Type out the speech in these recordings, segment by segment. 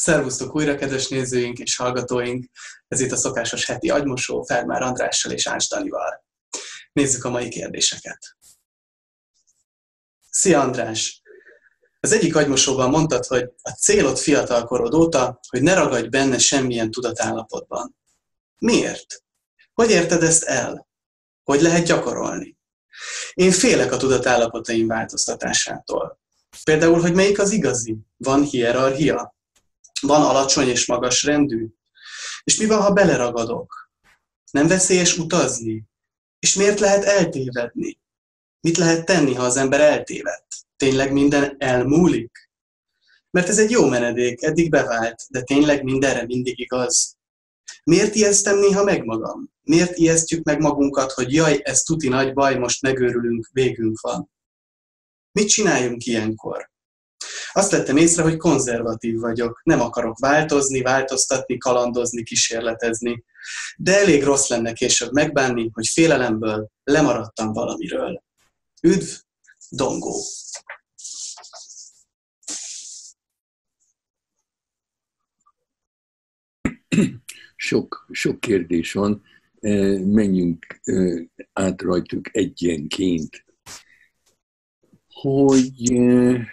Szervusztok újra, kedves nézőink és hallgatóink! Ez itt a szokásos heti agymosó Fermár Andrással és Ács Danival. Nézzük a mai kérdéseket. Szia András! Az egyik agymosóban mondtad, hogy a célod fiatalkorod óta, hogy ne ragadj benne semmilyen tudatállapotban. Miért? Hogy érted ezt el? Hogy lehet gyakorolni? Én félek a tudatállapotaim változtatásától. Például, hogy melyik az igazi? Van hierarchia? Van alacsony és magas rendű? És mi van, ha beleragadok? Nem veszélyes utazni? És miért lehet eltévedni? Mit lehet tenni, ha az ember eltéved? Tényleg minden elmúlik? Mert ez egy jó menedék, eddig bevált, de tényleg mindenre mindig igaz. Miért ijesztem néha meg magam? Miért ijesztjük meg magunkat, hogy jaj, ez tuti nagy baj, most megőrülünk, végünk van? Mit csináljunk ilyenkor? Azt vettem észre, hogy konzervatív vagyok. Nem akarok változni, változtatni, kalandozni, kísérletezni. De elég rossz lenne később megbánni, hogy félelemből lemaradtam valamiről. Üdv, Dongó! Sok, sok kérdés van, eh, menjünk eh, át rajtuk egyenként. Hogy eh,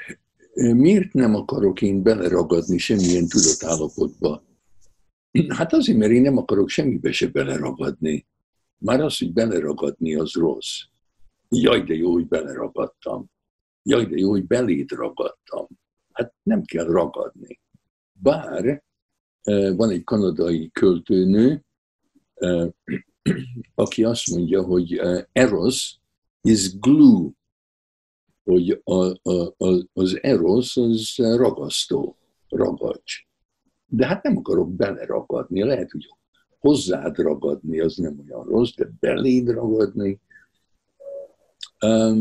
miért nem akarok én beleragadni semmilyen tudatállapotba? Hát azért, mert én nem akarok semmibe se beleragadni. Már az, hogy beleragadni, az rossz. Jaj, de jó, hogy beleragadtam. Jaj, de jó, hogy beléd ragadtam. Hát nem kell ragadni. Bár van egy kanadai költőnő, aki azt mondja, hogy Eros is glue hogy a, a, a, az erosz az ragasztó, ragacs. De hát nem akarok beleragadni, lehet, hogy hozzád ragadni, az nem olyan rossz, de beléd ragadni.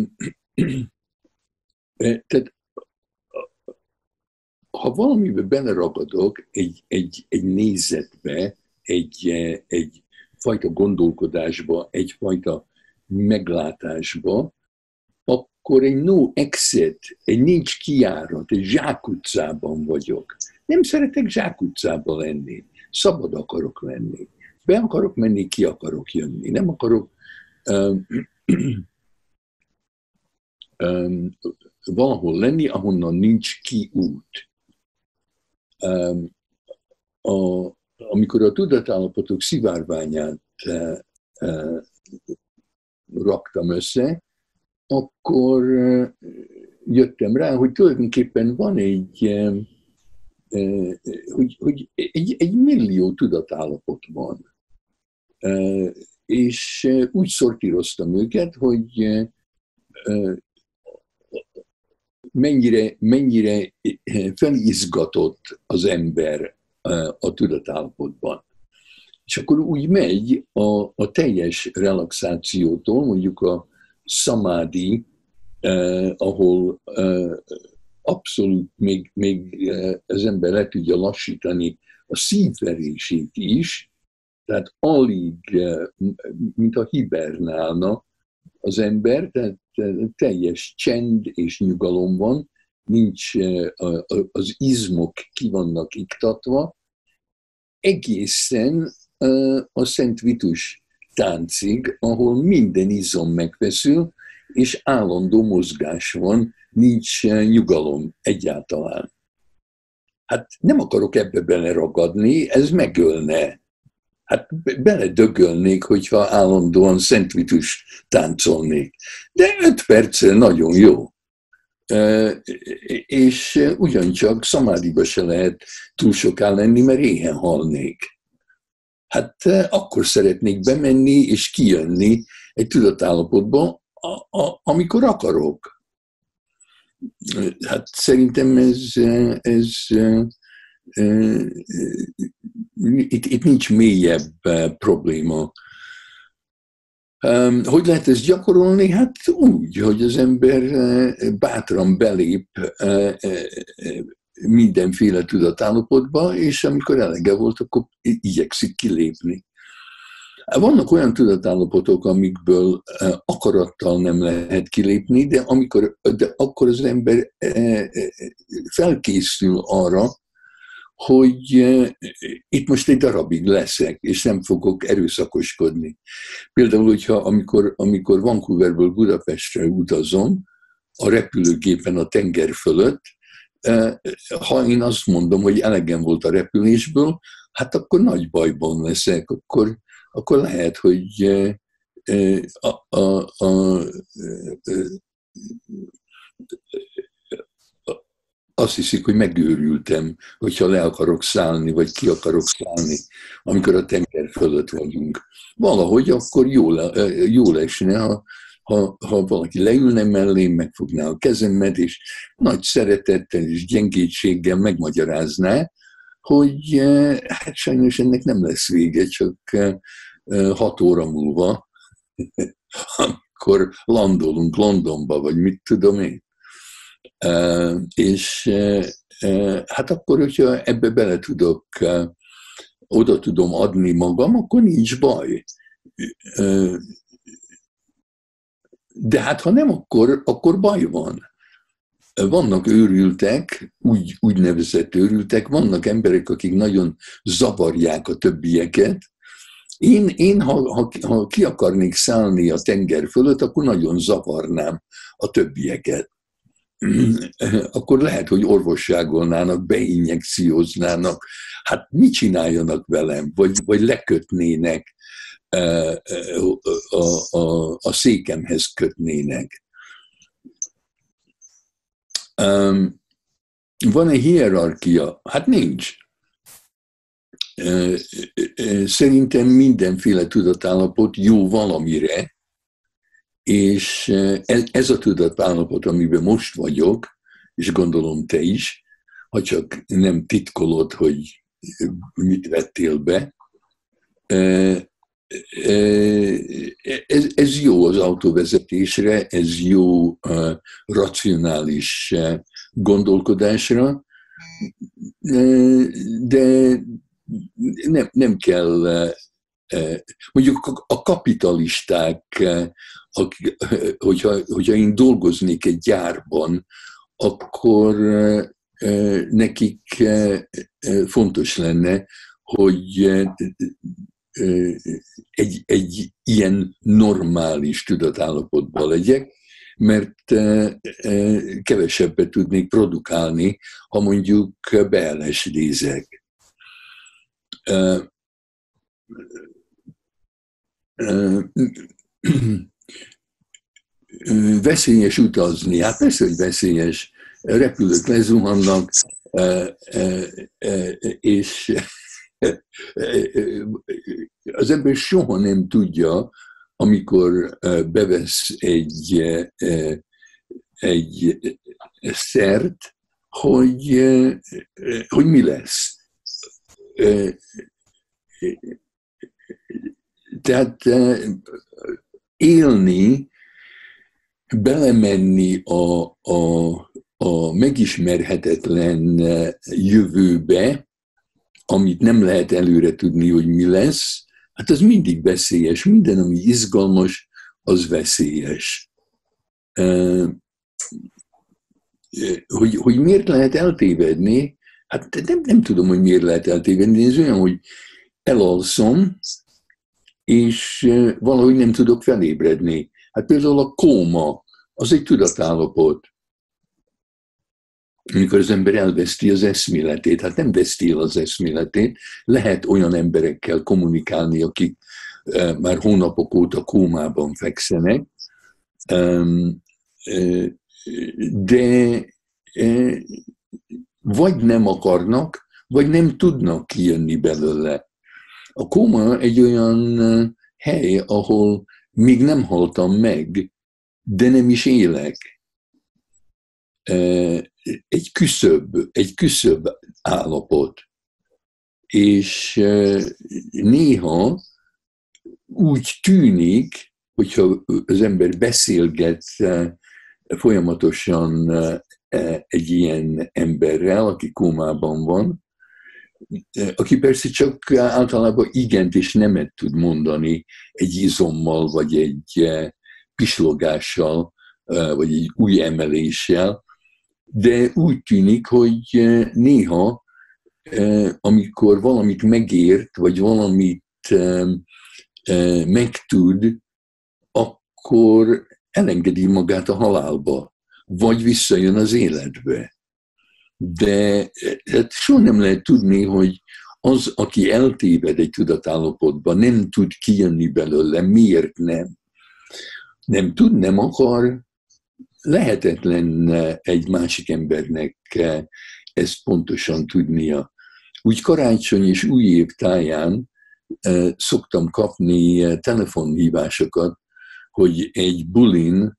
Tehát ha valamibe beleragadok egy, egy, egy nézetbe, egy, egy fajta gondolkodásba, egyfajta meglátásba, akkor egy no exit, egy nincs kiárat, egy zsákutcában vagyok. Nem szeretek zsákutcában lenni. Szabad akarok lenni. Be akarok menni, ki akarok jönni. Nem akarok um, um, valahol lenni, ahonnan nincs kiút. Um, a, amikor a tudatállapotok szivárványát uh, uh, raktam össze, akkor jöttem rá, hogy tulajdonképpen van egy, hogy, hogy egy, egy millió tudatállapot van. És úgy szortíroztam őket, hogy mennyire, mennyire felizgatott az ember a tudatállapotban. És akkor úgy megy a, a teljes relaxációtól, mondjuk a, samádi, eh, ahol eh, abszolút még, még eh, az ember le tudja lassítani a szívverését is, tehát alig, eh, mint a hibernálna az ember, tehát teljes csend és nyugalom van, nincs eh, az izmok ki vannak iktatva, egészen eh, a Szent Vitus táncig, ahol minden izom megfeszül, és állandó mozgás van, nincs nyugalom egyáltalán. Hát nem akarok ebbe beleragadni, ez megölne. Hát beledögölnék, hogyha állandóan Szent Vitus táncolnék. De öt perccel nagyon jó. És ugyancsak szamádiba se lehet túl soká lenni, mert éhen halnék hát eh, akkor szeretnék bemenni és kijönni egy tudatállapotba, a, a, amikor akarok. Hát szerintem ez, eh, ez eh, itt, itt nincs mélyebb probléma. Hogy lehet ezt gyakorolni? Hát úgy, hogy az ember bátran belép mindenféle tudatállapotba, és amikor elege volt, akkor igyekszik kilépni. Vannak olyan tudatállapotok, amikből eh, akarattal nem lehet kilépni, de, amikor, de akkor az ember eh, eh, felkészül arra, hogy itt most egy darabig leszek, és nem fogok erőszakoskodni. Például, hogyha amikor, amikor Vancouverből Budapestre utazom, a repülőgépen a tenger fölött, ha én azt mondom, hogy elegem volt a repülésből, hát akkor nagy bajban leszek, akkor, akkor lehet, hogy a, a, a, azt hiszik, hogy megőrültem, hogyha le akarok szállni, vagy ki akarok szállni, amikor a tenger fölött vagyunk. Valahogy akkor jól, jól esne, ha, ha, ha valaki leülne mellém, megfogná a kezemet, és nagy szeretettel és gyengétséggel megmagyarázná, hogy hát sajnos ennek nem lesz vége, csak hat óra múlva, amikor landolunk Londonba, vagy mit tudom én. És hát akkor, hogyha ebbe bele tudok, oda tudom adni magam, akkor nincs baj. De hát ha nem, akkor, akkor baj van. Vannak őrültek, úgy, úgynevezett őrültek, vannak emberek, akik nagyon zavarják a többieket. Én, én ha, ha, ha ki akarnék szállni a tenger fölött, akkor nagyon zavarnám a többieket. akkor lehet, hogy orvosságolnának, beinjekcióznának, hát mit csináljanak velem, vagy, vagy lekötnének, a, a, a, székemhez kötnének. Van egy hierarchia? Hát nincs. Szerintem mindenféle tudatállapot jó valamire, és ez a tudatállapot, amiben most vagyok, és gondolom te is, ha csak nem titkolod, hogy mit vettél be, ez, ez jó az autóvezetésre, ez jó racionális gondolkodásra, de nem, nem kell, mondjuk a kapitalisták hogyha, hogyha én dolgoznék egy gyárban, akkor nekik fontos lenne, hogy egy, egy ilyen normális tudatállapotban legyek, mert kevesebbet tudnék produkálni, ha mondjuk beelesdézek veszélyes utazni. Hát persze, hogy veszélyes. Repülők lezuhannak, és az ember soha nem tudja, amikor bevesz egy, egy szert, hogy, hogy mi lesz. Tehát élni, belemenni a, a, a megismerhetetlen jövőbe, amit nem lehet előre tudni, hogy mi lesz, hát az mindig veszélyes. Minden, ami izgalmas, az veszélyes. Hogy, hogy miért lehet eltévedni? Hát nem, nem tudom, hogy miért lehet eltévedni. Ez olyan, hogy elalszom, és valahogy nem tudok felébredni. Hát például a kóma, az egy tudatállapot. Amikor az ember elveszti az eszméletét, hát nem veszti el az eszméletét, lehet olyan emberekkel kommunikálni, akik már hónapok óta kómában fekszenek, de vagy nem akarnak, vagy nem tudnak kijönni belőle. A kóma egy olyan hely, ahol még nem haltam meg, de nem is élek. Egy küszöbb, egy küszöbb állapot. És néha úgy tűnik, hogyha az ember beszélget folyamatosan egy ilyen emberrel, aki kómában van, aki persze csak általában igent és nemet tud mondani egy izommal, vagy egy pislogással, vagy egy új emeléssel, de úgy tűnik, hogy eh, néha amikor valamit megért, vagy valamit megtud, akkor elengedi magát a halálba, vagy visszajön az életbe. De hát soha nem lehet tudni, hogy az, aki eltéved egy tudatállapotban, nem tud kijönni belőle, miért nem? Nem tud, nem akar, lehetetlen egy másik embernek ezt pontosan tudnia. Úgy karácsony és új év táján szoktam kapni telefonhívásokat, hogy egy bulin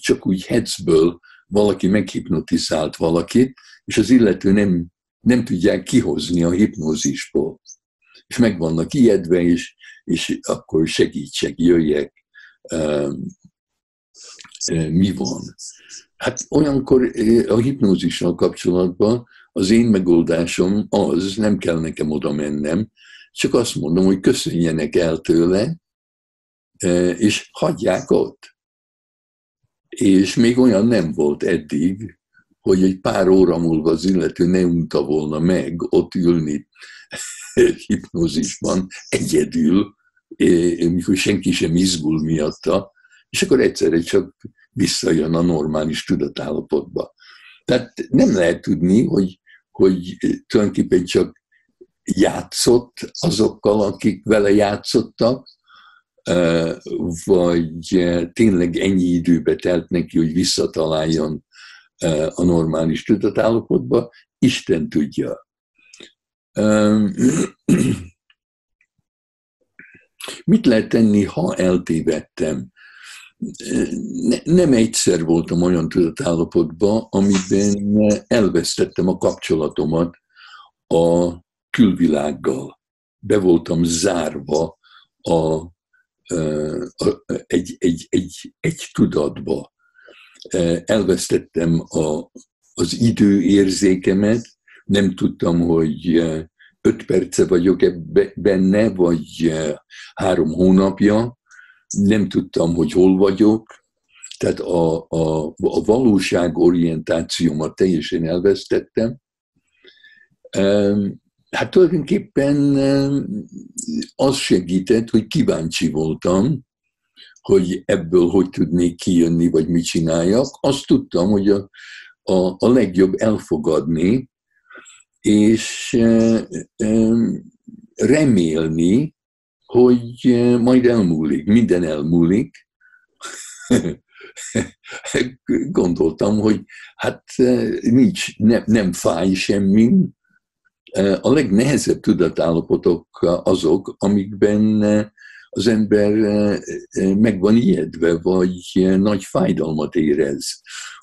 csak úgy hetzből valaki meghipnotizált valakit, és az illető nem, nem tudják kihozni a hipnózisból. És meg vannak ijedve, és, és akkor segítsek, jöjjek, mi van. Hát olyankor a hipnózissal kapcsolatban az én megoldásom az, nem kell nekem oda mennem, csak azt mondom, hogy köszönjenek el tőle, és hagyják ott. És még olyan nem volt eddig, hogy egy pár óra múlva az illető ne unta volna meg ott ülni hipnózisban egyedül, mikor senki sem izgul miatta, és akkor egyszerre csak visszajön a normális tudatállapotba. Tehát nem lehet tudni, hogy, hogy tulajdonképpen csak játszott azokkal, akik vele játszottak, vagy tényleg ennyi időbe telt neki, hogy visszataláljon a normális tudatállapotba, Isten tudja. Mit lehet tenni, ha eltévedtem? Ne, nem egyszer voltam olyan tudatállapotban, amiben elvesztettem a kapcsolatomat a külvilággal. Be voltam zárva a, a, egy, egy, egy, egy tudatba. Elvesztettem a, az időérzékemet, nem tudtam, hogy öt perce vagyok benne, vagy három hónapja, nem tudtam, hogy hol vagyok, tehát a, a, a valóságorientációmat teljesen elvesztettem. Hát tulajdonképpen az segített, hogy kíváncsi voltam, hogy ebből hogy tudnék kijönni, vagy mit csináljak. Azt tudtam, hogy a, a, a legjobb elfogadni, és remélni, hogy majd elmúlik, minden elmúlik. Gondoltam, hogy hát nincs, ne, nem fáj semmi, a legnehezebb tudatállapotok azok, amikben az ember meg van ijedve, vagy nagy fájdalmat érez.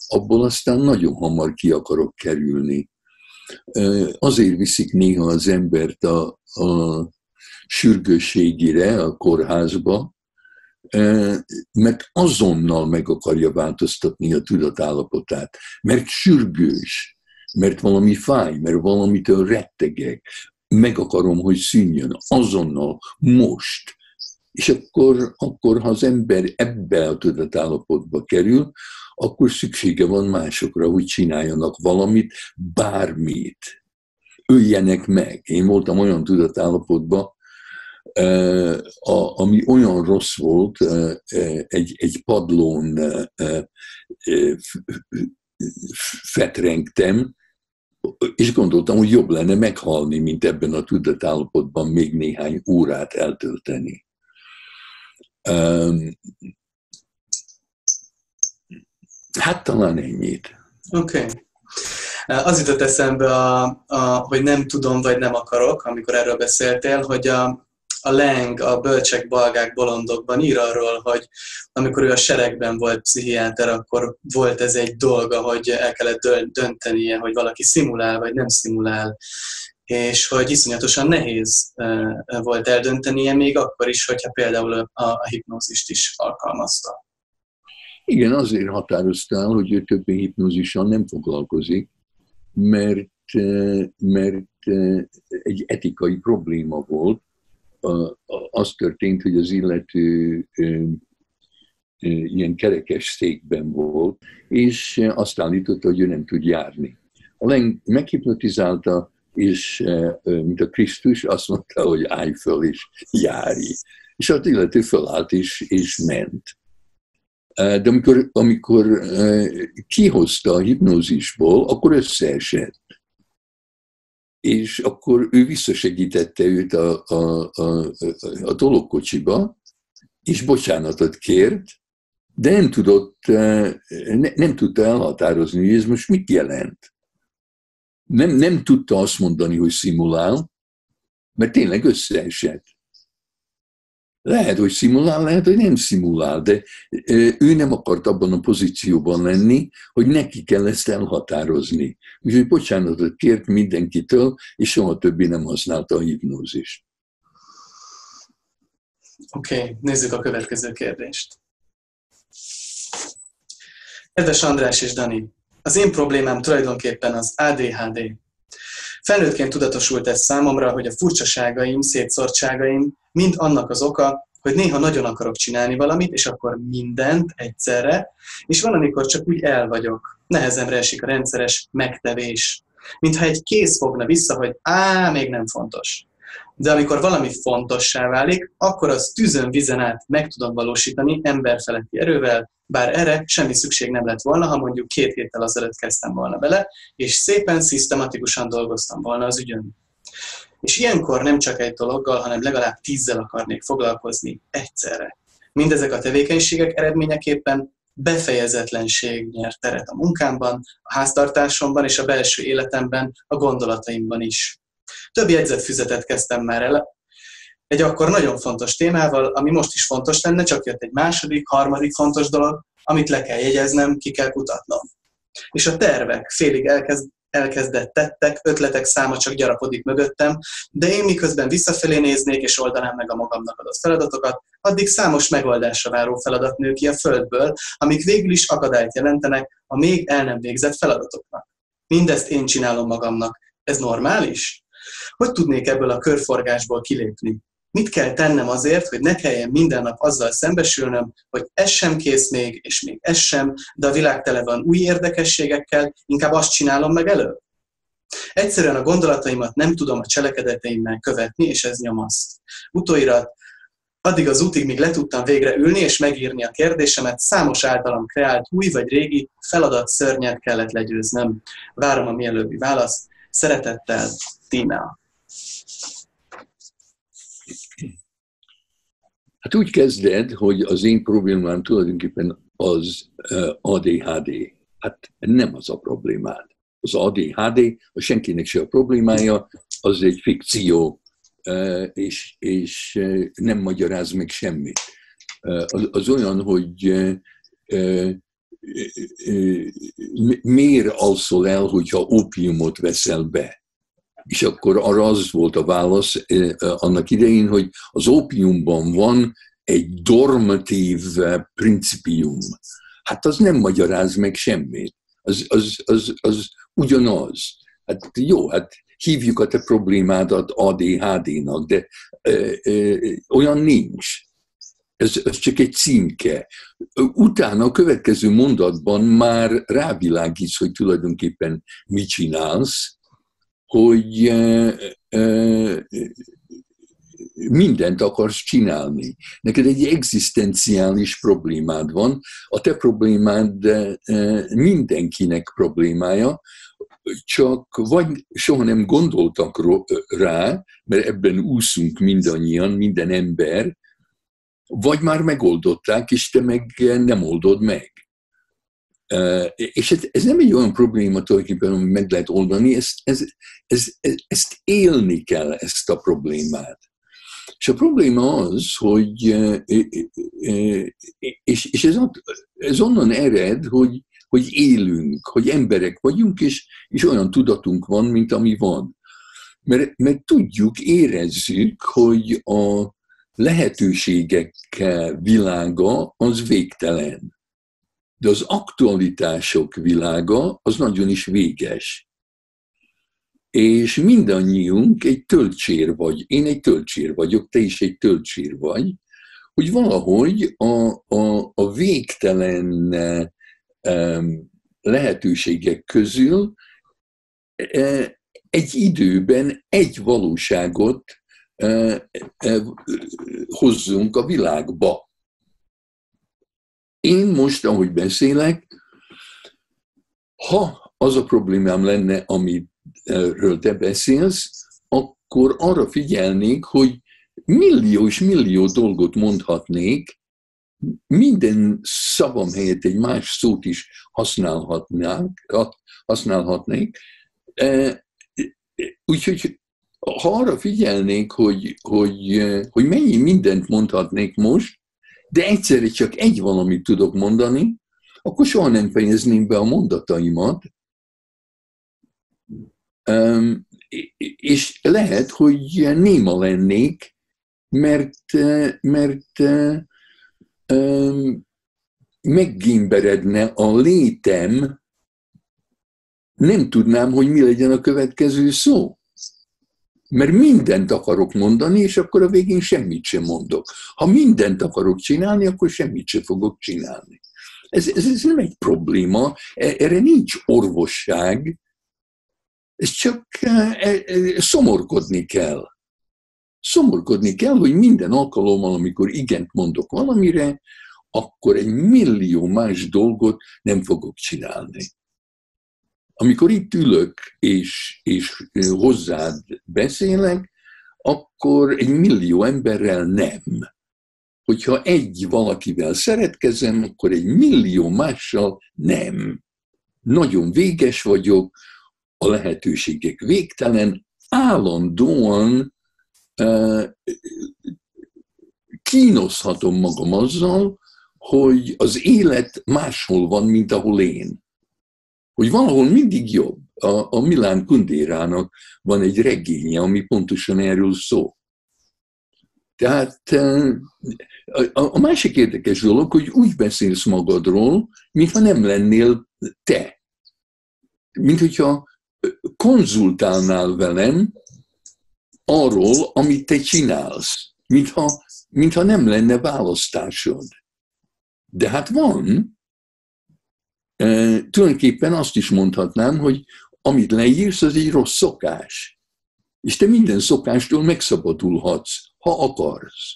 Abból aztán nagyon hamar ki akarok kerülni. Azért viszik néha az embert a, a sürgőségire, a kórházba, mert azonnal meg akarja változtatni a tudatállapotát, mert sürgős mert valami fáj, mert valamitől rettegek, meg akarom, hogy szűnjön, azonnal, most. És akkor, akkor, ha az ember ebbe a tudatállapotba kerül, akkor szüksége van másokra, hogy csináljanak valamit, bármit. Öljenek meg. Én voltam olyan tudatállapotban, ami olyan rossz volt, egy, egy padlón fetrengtem, és gondoltam, hogy jobb lenne meghalni, mint ebben a tudatállapotban még néhány órát eltölteni. Hát talán ennyit. Oké. Okay. Az jutott eszembe, a, a, hogy nem tudom, vagy nem akarok, amikor erről beszéltél, hogy a, a Leng a Bölcsek, Balgák, Bolondokban ír arról, hogy amikor ő a seregben volt pszichiáter, akkor volt ez egy dolga, hogy el kellett döntenie, hogy valaki szimulál, vagy nem szimulál és hogy iszonyatosan nehéz volt eldöntenie, még akkor is, hogyha például a, a hipnózist is alkalmazta. Igen, azért határozta el, hogy ő többé hipnózissal nem foglalkozik, mert, mert egy etikai probléma volt, az történt, hogy az illető ilyen kerekes székben volt, és azt állította, hogy ő nem tud járni. A Leng meghipnotizálta, és mint a Krisztus azt mondta, hogy állj föl és járj. És az illető fölállt és, és ment. De amikor, amikor kihozta a hipnózisból, akkor összeesett. És akkor ő visszasegítette őt a, a, a, a dologkocsiba, és bocsánatot kért, de nem tudott, ne, nem tudta elhatározni, hogy ez most mit jelent. Nem, nem tudta azt mondani, hogy szimulál, mert tényleg összeesett. Lehet, hogy szimulál, lehet, hogy nem szimulál, de ő nem akart abban a pozícióban lenni, hogy neki kell ezt elhatározni. Úgyhogy bocsánatot kért mindenkitől, és soha többi nem használta a hipnózist. Oké, okay, nézzük a következő kérdést. Kedves András és Dani, az én problémám tulajdonképpen az ADHD. Felnőttként tudatosult ez számomra, hogy a furcsaságaim, szétszortságaim mind annak az oka, hogy néha nagyon akarok csinálni valamit, és akkor mindent egyszerre, és van, amikor csak úgy el vagyok. Nehezemre esik a rendszeres megtevés. Mintha egy kéz fogna vissza, hogy á, még nem fontos de amikor valami fontossá válik, akkor az tűzön vizen át meg tudom valósítani emberfeletti erővel, bár erre semmi szükség nem lett volna, ha mondjuk két héttel azelőtt kezdtem volna bele, és szépen, szisztematikusan dolgoztam volna az ügyön. És ilyenkor nem csak egy dologgal, hanem legalább tízzel akarnék foglalkozni egyszerre. Mindezek a tevékenységek eredményeképpen befejezetlenség nyert teret a munkámban, a háztartásomban és a belső életemben, a gondolataimban is. Több jegyzetfüzetet kezdtem már el, egy akkor nagyon fontos témával, ami most is fontos lenne, csak jött egy második, harmadik fontos dolog, amit le kell jegyeznem, ki kell kutatnom. És a tervek félig elkezd, elkezdett tettek, ötletek száma csak gyarapodik mögöttem, de én miközben visszafelé néznék és oldanám meg a magamnak adott feladatokat, addig számos megoldásra váró feladat nő ki a földből, amik végül is akadályt jelentenek a még el nem végzett feladatoknak. Mindezt én csinálom magamnak. Ez normális? Hogy tudnék ebből a körforgásból kilépni? Mit kell tennem azért, hogy ne kelljen minden nap azzal szembesülnöm, hogy ez sem kész még, és még ez sem, de a világ tele van új érdekességekkel, inkább azt csinálom meg előbb? Egyszerűen a gondolataimat nem tudom a cselekedeteimmel követni, és ez nyomaszt. Utóirat, addig az útig, míg le tudtam végre ülni és megírni a kérdésemet, számos általam kreált új vagy régi feladat szörnyet kellett legyőznem. Várom a mielőbbi választ. Szeretettel, Tímea. Hát úgy kezded, hogy az én problémám tulajdonképpen az ADHD. Hát nem az a problémád. Az ADHD, a senkinek se a problémája, az egy fikció, és, és nem magyaráz meg semmit. Az, az olyan, hogy miért alszol el, hogyha opiumot veszel be? És akkor arra az volt a válasz annak idején, hogy az ópiumban van egy dormatív principium. Hát az nem magyaráz meg semmit. Az, az, az, az ugyanaz. Hát jó, hát hívjuk a te problémádat ADHD-nak, de ö, ö, olyan nincs. Ez, ez csak egy címke. Utána a következő mondatban már rávilágítsz, hogy tulajdonképpen mit csinálsz, hogy mindent akarsz csinálni. Neked egy egzisztenciális problémád van, a te problémád mindenkinek problémája, csak vagy soha nem gondoltak rá, mert ebben úszunk mindannyian, minden ember, vagy már megoldották, és te meg nem oldod meg. És ez, nem egy olyan probléma tulajdonképpen, amit meg lehet oldani, ez, ez, ez, ez, ezt élni kell, ezt a problémát. És a probléma az, hogy, és, és ez, ez onnan ered, hogy, hogy élünk, hogy emberek vagyunk, és, és olyan tudatunk van, mint ami van. Mert, mert tudjuk, érezzük, hogy a lehetőségek világa az végtelen de az aktualitások világa az nagyon is véges. És mindannyiunk egy töltsér vagy. Én egy töltsér vagyok, te is egy töltsér vagy, hogy valahogy a, a, a végtelen lehetőségek közül e, egy időben egy valóságot hozzunk a világba. Én most, ahogy beszélek, ha az a problémám lenne, amiről te beszélsz, akkor arra figyelnék, hogy millió és millió dolgot mondhatnék, minden szavam helyett egy más szót is használhatnánk, használhatnék. Úgyhogy ha arra figyelnék, hogy, hogy, hogy mennyi mindent mondhatnék most, de egyszerre csak egy valamit tudok mondani, akkor soha nem fejezném be a mondataimat. És lehet, hogy néma lennék, mert, mert meggimberedne a létem, nem tudnám, hogy mi legyen a következő szó. Mert mindent akarok mondani, és akkor a végén semmit sem mondok. Ha mindent akarok csinálni, akkor semmit sem fogok csinálni. Ez, ez, ez nem egy probléma, e, erre nincs orvosság, ez csak e, e, szomorkodni kell. Szomorkodni kell, hogy minden alkalommal, amikor igent mondok valamire, akkor egy millió más dolgot nem fogok csinálni. Amikor itt ülök és, és hozzád beszélek, akkor egy millió emberrel nem. Hogyha egy valakivel szeretkezem, akkor egy millió mással nem. Nagyon véges vagyok, a lehetőségek végtelen, állandóan uh, kínoszhatom magam azzal, hogy az élet máshol van, mint ahol én hogy valahol mindig jobb. A, a Milán Kundérának van egy regénye, ami pontosan erről szól. Tehát a, másik érdekes dolog, hogy úgy beszélsz magadról, mintha nem lennél te. Mint hogyha konzultálnál velem arról, amit te csinálsz, mintha, mintha nem lenne választásod. De hát van, tulajdonképpen azt is mondhatnám, hogy amit leírsz, az egy rossz szokás. És te minden szokástól megszabadulhatsz, ha akarsz.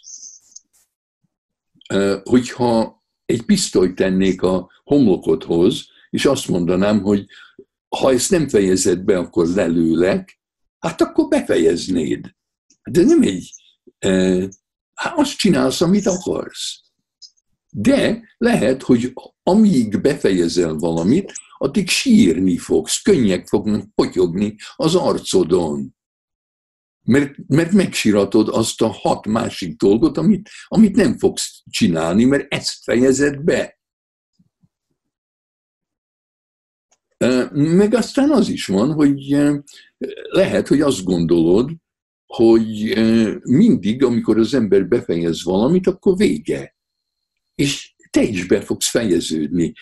Hogyha egy pisztolyt tennék a homlokodhoz, és azt mondanám, hogy ha ezt nem fejezed be, akkor lelőlek, hát akkor befejeznéd. De nem egy, hát azt csinálsz, amit akarsz. De lehet, hogy amíg befejezel valamit, addig sírni fogsz, könnyek fognak potyogni az arcodon. Mert, mert megsiratod azt a hat másik dolgot, amit, amit nem fogsz csinálni, mert ezt fejezed be. Meg aztán az is van, hogy lehet, hogy azt gondolod, hogy mindig, amikor az ember befejez valamit, akkor vége és te is be fogsz fejeződni,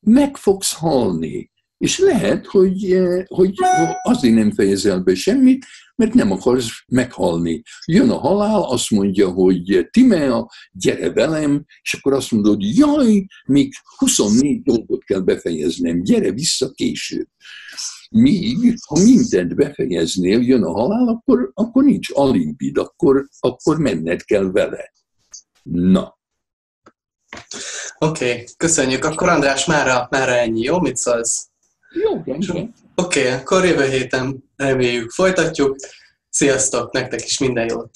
meg fogsz halni. És lehet, hogy, eh, hogy azért nem fejezel be semmit, mert nem akarsz meghalni. Jön a halál, azt mondja, hogy Timea, gyere velem, és akkor azt mondod, jaj, még 24 dolgot kell befejeznem, gyere vissza később. Míg, ha mindent befejeznél, jön a halál, akkor, akkor nincs alibid, akkor, akkor menned kell vele. Na, Oké, okay, köszönjük. Akkor András, mára, mára ennyi, jó? Mit szólsz? Jó, Oké, okay, akkor jövő héten reméljük folytatjuk. Sziasztok, nektek is minden jót!